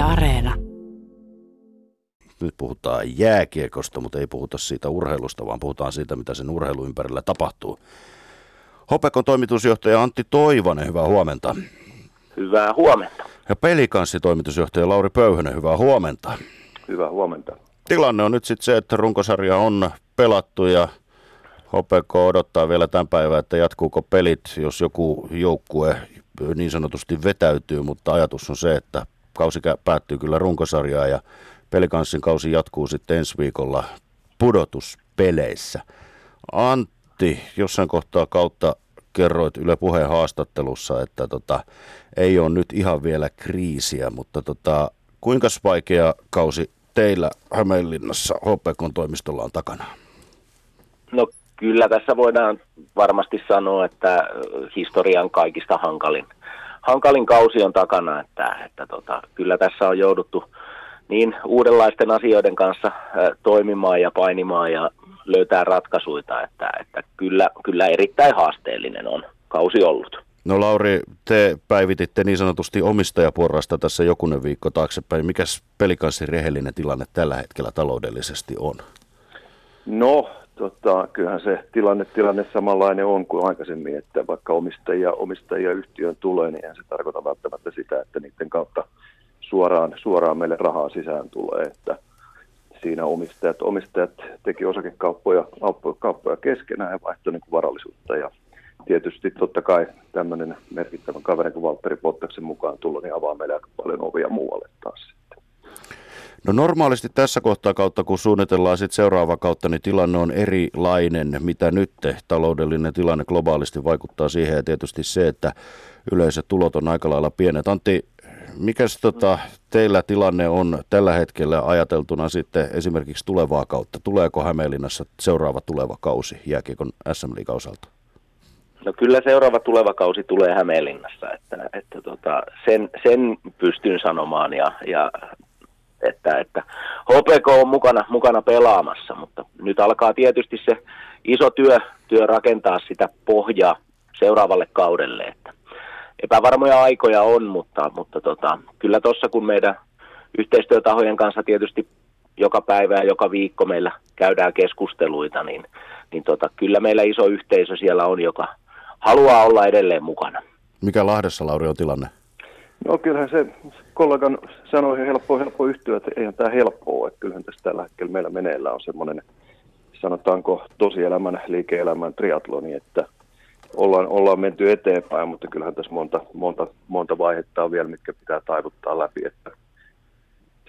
Yle Areena. Nyt puhutaan jääkiekosta, mutta ei puhuta siitä urheilusta, vaan puhutaan siitä, mitä sen urheilu ympärillä tapahtuu. Hopekon toimitusjohtaja Antti Toivonen, hyvää huomenta. Hyvää huomenta. Ja pelikanssi toimitusjohtaja Lauri Pöyhönen, hyvää huomenta. Hyvää huomenta. Tilanne on nyt sitten se, että runkosarja on pelattu ja Hopeko odottaa vielä tämän päivän, että jatkuuko pelit, jos joku joukkue niin sanotusti vetäytyy, mutta ajatus on se, että kausi päättyy kyllä runkosarjaa ja pelikanssin kausi jatkuu sitten ensi viikolla pudotuspeleissä. Antti, jossain kohtaa kautta kerroit Yle Puheen haastattelussa, että tota, ei ole nyt ihan vielä kriisiä, mutta tota, kuinka vaikea kausi teillä Hämeenlinnassa HPKn toimistolla on takana? No kyllä tässä voidaan varmasti sanoa, että historian kaikista hankalin, hankalin kausi on takana, että, että tota, kyllä tässä on jouduttu niin uudenlaisten asioiden kanssa toimimaan ja painimaan ja löytää ratkaisuja, että, että kyllä, kyllä erittäin haasteellinen on kausi ollut. No Lauri, te päivititte niin sanotusti omistajaporrasta tässä jokunen viikko taaksepäin. Mikäs pelikanssi rehellinen tilanne tällä hetkellä taloudellisesti on? No, tota, kyllähän se tilanne, tilanne samanlainen on kuin aikaisemmin, että vaikka omistajia, omistajia yhtiön tulee, niin se tarkoita välttämättä sitä, että niiden kautta suoraan, suoraan meille rahaa sisään tulee, että siinä omistajat, omistajat teki osakekauppoja kauppoja, keskenään ja vaihtoi niin varallisuutta ja tietysti totta kai tämmöinen merkittävä kaveri kuin Valtteri Pottaksen mukaan tullut, niin avaa meille aika paljon ovia muualle taas. No normaalisti tässä kohtaa kautta, kun suunnitellaan sitten seuraava kautta, niin tilanne on erilainen, mitä nyt taloudellinen tilanne globaalisti vaikuttaa siihen ja tietysti se, että yleiset tulot on aika lailla pienet. Antti, mikäs tota, teillä tilanne on tällä hetkellä ajateltuna sitten esimerkiksi tulevaa kautta? Tuleeko Hämeenlinnassa seuraava tuleva kausi jääkiekon SM osalta? No kyllä seuraava tuleva kausi tulee Hämeenlinnassa, että, että tota, sen, sen pystyn sanomaan ja, ja että, että HPK on mukana, mukana pelaamassa, mutta nyt alkaa tietysti se iso työ, työ rakentaa sitä pohjaa seuraavalle kaudelle, että epävarmoja aikoja on, mutta, mutta tota, kyllä tuossa kun meidän yhteistyötahojen kanssa tietysti joka päivä ja joka viikko meillä käydään keskusteluita, niin, niin tota, kyllä meillä iso yhteisö siellä on, joka haluaa olla edelleen mukana. Mikä Lahdessa, Lauri, on tilanne? No kyllähän se kollegan sanoi helppo, helppo yhtyä, että eihän tämä helppoa, että kyllähän tässä tällä hetkellä meillä meneillä on semmoinen, sanotaanko tosielämän, liike-elämän triatloni, että ollaan, ollaan menty eteenpäin, mutta kyllähän tässä monta, monta, monta vaihetta on vielä, mitkä pitää taivuttaa läpi, että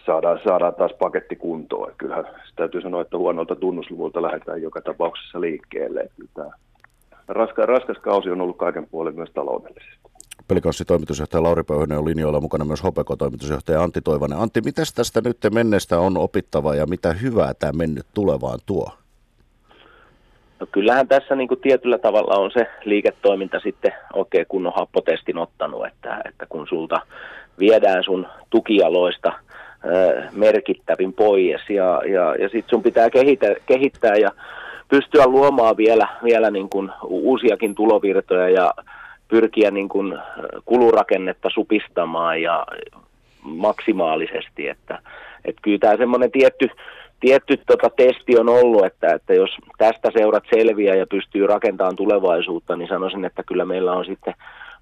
saadaan, saadaan taas paketti kuntoon. Kyllähän täytyy sanoa, että huonolta tunnusluvulta lähdetään joka tapauksessa liikkeelle. Että tämä raska, raskas kausi on ollut kaiken puolen myös taloudellisesti. Pelikanssi toimitusjohtaja Lauri Pöyhönen on linjoilla mukana myös Hopeko toimitusjohtaja Antti Toivanen. Antti, mitä tästä nyt menneestä on opittava ja mitä hyvää tämä mennyt tulevaan tuo? No kyllähän tässä niin kuin tietyllä tavalla on se liiketoiminta sitten oikein kunnon happotestin ottanut, että, että kun sulta viedään sun tukijaloista merkittävin pois ja, ja, ja sitten sun pitää kehittää, kehittää ja pystyä luomaan vielä, vielä niin kuin uusiakin tulovirtoja ja pyrkiä niin kuin kulurakennetta supistamaan ja maksimaalisesti, että, että kyllä tämä semmoinen tietty, tietty tota testi on ollut, että, että jos tästä seurat selviää ja pystyy rakentamaan tulevaisuutta, niin sanoisin, että kyllä meillä on sitten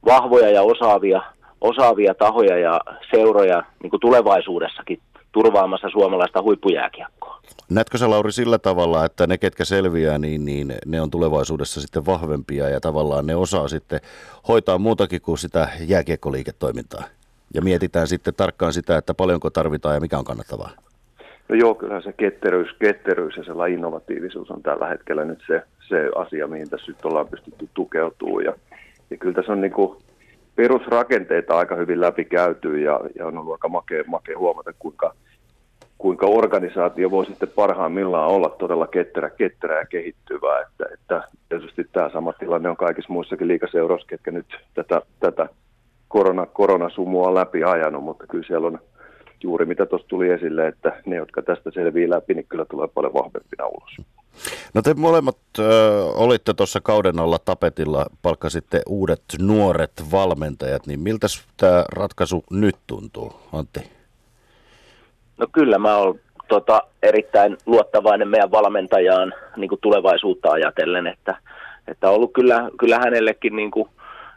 vahvoja ja osaavia, osaavia tahoja ja seuroja niin kuin tulevaisuudessakin turvaamassa suomalaista huippujääkiekkoa. Näetkö sä Lauri sillä tavalla, että ne ketkä selviää, niin, niin ne on tulevaisuudessa sitten vahvempia ja tavallaan ne osaa sitten hoitaa muutakin kuin sitä jääkiekkoliiketoimintaa? Ja mietitään sitten tarkkaan sitä, että paljonko tarvitaan ja mikä on kannattavaa. No joo, kyllä se ketteryys, ketteryys ja sellainen innovatiivisuus on tällä hetkellä nyt se, se asia, mihin tässä nyt ollaan pystytty tukeutumaan. Ja, ja kyllä tässä on niin kuin perusrakenteita aika hyvin läpikäyty ja, ja on ollut aika makea, makea huomata, kuinka, kuinka organisaatio voi sitten parhaimmillaan olla todella ketterä, ketterä ja kehittyvää. Että, että tietysti tämä sama tilanne on kaikissa muissakin liikaseuroissa, ketkä nyt tätä, tätä korona, koronasumua on läpi ajanut, mutta kyllä siellä on juuri mitä tuossa tuli esille, että ne, jotka tästä selvii läpi, niin kyllä tulee paljon vahvempina ulos. No te molemmat ö, olitte tuossa kauden alla tapetilla, palkkasitte uudet nuoret valmentajat, niin miltä tämä ratkaisu nyt tuntuu, Antti? No kyllä mä oon tota, erittäin luottavainen meidän valmentajaan niin kuin tulevaisuutta ajatellen, että, että ollut kyllä, kyllä hänellekin niin kuin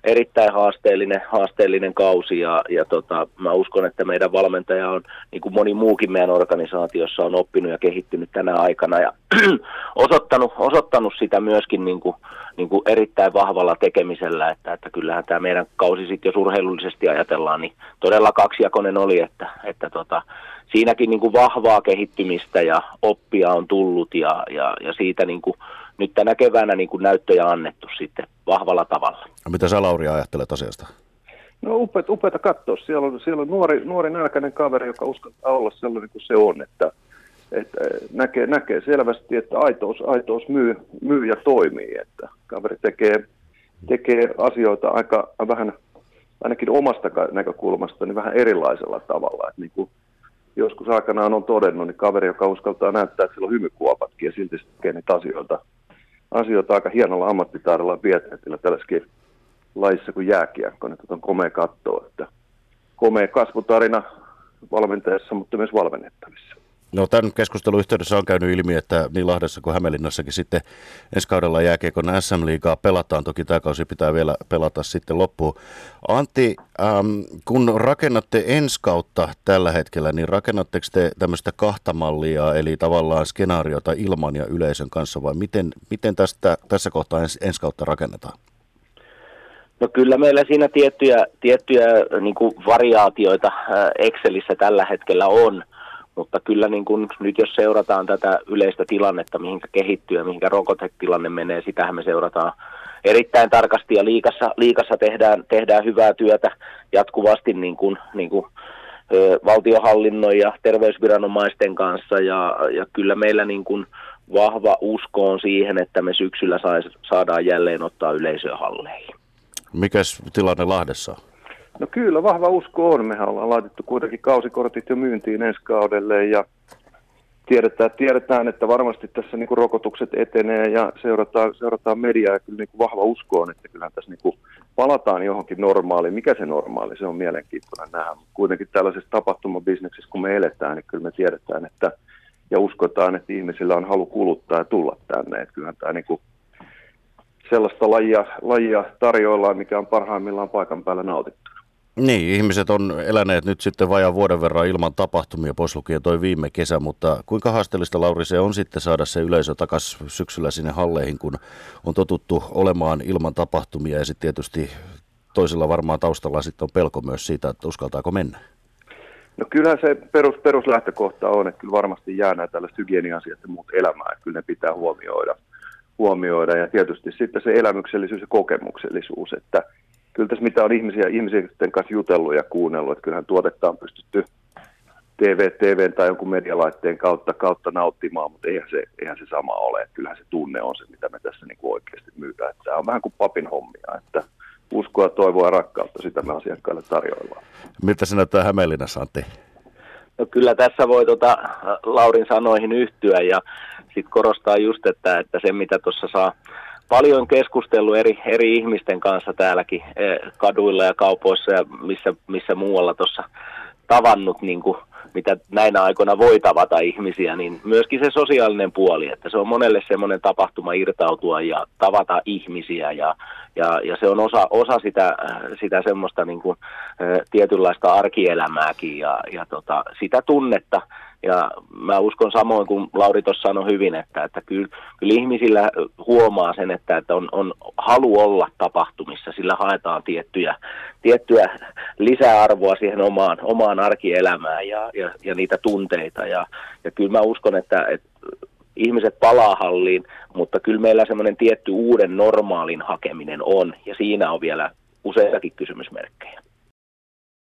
erittäin haasteellinen, haasteellinen kausi ja, ja tota, mä uskon, että meidän valmentaja on, niin kuin moni muukin meidän organisaatiossa on oppinut ja kehittynyt tänä aikana ja osoittanut, osoittanut sitä myöskin niin kuin, niin kuin erittäin vahvalla tekemisellä, että, että kyllähän tämä meidän kausi sitten, jos urheilullisesti ajatellaan, niin todella kaksijakoinen oli, että, että tota, siinäkin niin kuin vahvaa kehittymistä ja oppia on tullut ja, ja, ja siitä niin kuin nyt tänä keväänä niin kuin näyttöjä annettu sitten vahvalla tavalla. Mitä sä Lauri ajattelet asiasta? No upeata, upeata katsoa. Siellä on, siellä on nuori, nuori nälkäinen kaveri, joka uskaltaa olla sellainen kuin se on, että, että näkee, näkee selvästi, että aitous, aitous myy, myy ja toimii, että kaveri tekee, tekee asioita aika vähän, ainakin omasta näkökulmasta, niin vähän erilaisella tavalla. Että niin kuin joskus aikanaan on todennut, niin kaveri, joka uskaltaa näyttää, että sillä on hymykuopatkin ja silti se tekee niitä asioita, asioita aika hienolla ammattitaidolla ja tällaisessakin lajissa kuin jääkiekko, niin on komea katsoa, että komea kasvutarina valmentajassa, mutta myös valmennettavissa. No tämän keskustelun yhteydessä on käynyt ilmi, että niin Lahdessa kuin Hämeenlinnassakin sitten ensi kaudella jääkiekon SM-liigaa pelataan. Toki tämä kausi pitää vielä pelata sitten loppuun. Antti, ähm, kun rakennatte ensi kautta tällä hetkellä, niin rakennatteko te tämmöistä kahta mallia, eli tavallaan skenaariota ilman ja yleisön kanssa, vai miten, miten tästä, tässä kohtaa ens, ensi kautta rakennetaan? No kyllä meillä siinä tiettyjä, tiettyjä niin variaatioita äh, Excelissä tällä hetkellä on – mutta kyllä niin kun, nyt jos seurataan tätä yleistä tilannetta, mihinkä kehittyy ja mihinkä rokotetilanne menee, sitähän me seurataan erittäin tarkasti ja liikassa, liikassa tehdään, tehdään hyvää työtä jatkuvasti niin kuin, niin kuin, ö, valtiohallinnon ja terveysviranomaisten kanssa ja, ja kyllä meillä niin kuin vahva usko on siihen, että me syksyllä sais, saadaan jälleen ottaa yleisöä halleihin. Mikäs tilanne Lahdessa on? No kyllä, vahva usko on. Mehän ollaan laitettu kuitenkin kausikortit jo myyntiin ensi kaudelle ja tiedetään, tiedetään että varmasti tässä niin kuin rokotukset etenee ja seurataan, seurataan mediaa ja kyllä niin kuin vahva usko on, että kyllähän tässä niin kuin palataan johonkin normaaliin. Mikä se normaali? Se on mielenkiintoinen nähdä. Kuitenkin tällaisessa tapahtumabisneksessä, kun me eletään, niin kyllä me tiedetään, että ja uskotaan, että ihmisillä on halu kuluttaa ja tulla tänne. Että kyllähän tämä niin kuin sellaista lajia, lajia tarjoillaan, mikä on parhaimmillaan paikan päällä nautittu. Niin, ihmiset on eläneet nyt sitten vajaan vuoden verran ilman tapahtumia, pois lukien toi viime kesä, mutta kuinka haasteellista Lauri se on sitten saada se yleisö takaisin syksyllä sinne halleihin, kun on totuttu olemaan ilman tapahtumia ja sitten tietysti toisilla varmaan taustalla sitten on pelko myös siitä, että uskaltaako mennä? No kyllä se perus, peruslähtökohta on, että kyllä varmasti jää nämä tällaiset hygieniasiat ja muut elämää, että kyllä ne pitää huomioida, huomioida ja tietysti sitten se elämyksellisyys ja kokemuksellisuus, että kyllä tässä mitä on ihmisiä, ihmisten kanssa jutellut ja kuunnellut, että kyllähän tuotetta on pystytty TV, TV tai jonkun medialaitteen kautta, kautta nauttimaan, mutta eihän se, eihän se sama ole. Että kyllähän se tunne on se, mitä me tässä niin kuin oikeasti myydään. Että tämä on vähän kuin papin hommia, että uskoa, toivoa ja rakkautta, sitä me asiakkaille tarjoillaan. Miltä se näyttää Hämeenlinnassa, Antti? No kyllä tässä voi tuota Laurin sanoihin yhtyä ja sitten korostaa just, että, että se mitä tuossa saa paljon keskustellut eri, eri ihmisten kanssa täälläkin eh, kaduilla ja kaupoissa ja missä, missä muualla tuossa tavannut, niin kuin, mitä näinä aikoina voi tavata ihmisiä, niin myöskin se sosiaalinen puoli, että se on monelle semmoinen tapahtuma irtautua ja tavata ihmisiä ja, ja, ja se on osa, osa sitä, sitä semmoista niin kuin, eh, tietynlaista arkielämääkin ja, ja tota, sitä tunnetta, ja mä uskon samoin kuin Lauri tuossa sanoi hyvin, että, että kyllä, kyllä ihmisillä huomaa sen, että, että on, on halu olla tapahtumissa, sillä haetaan tiettyjä, tiettyä lisäarvoa siihen omaan, omaan arkielämään ja, ja, ja niitä tunteita. Ja, ja kyllä mä uskon, että, että ihmiset palaa halliin, mutta kyllä meillä semmoinen tietty uuden normaalin hakeminen on, ja siinä on vielä useitakin kysymysmerkkejä.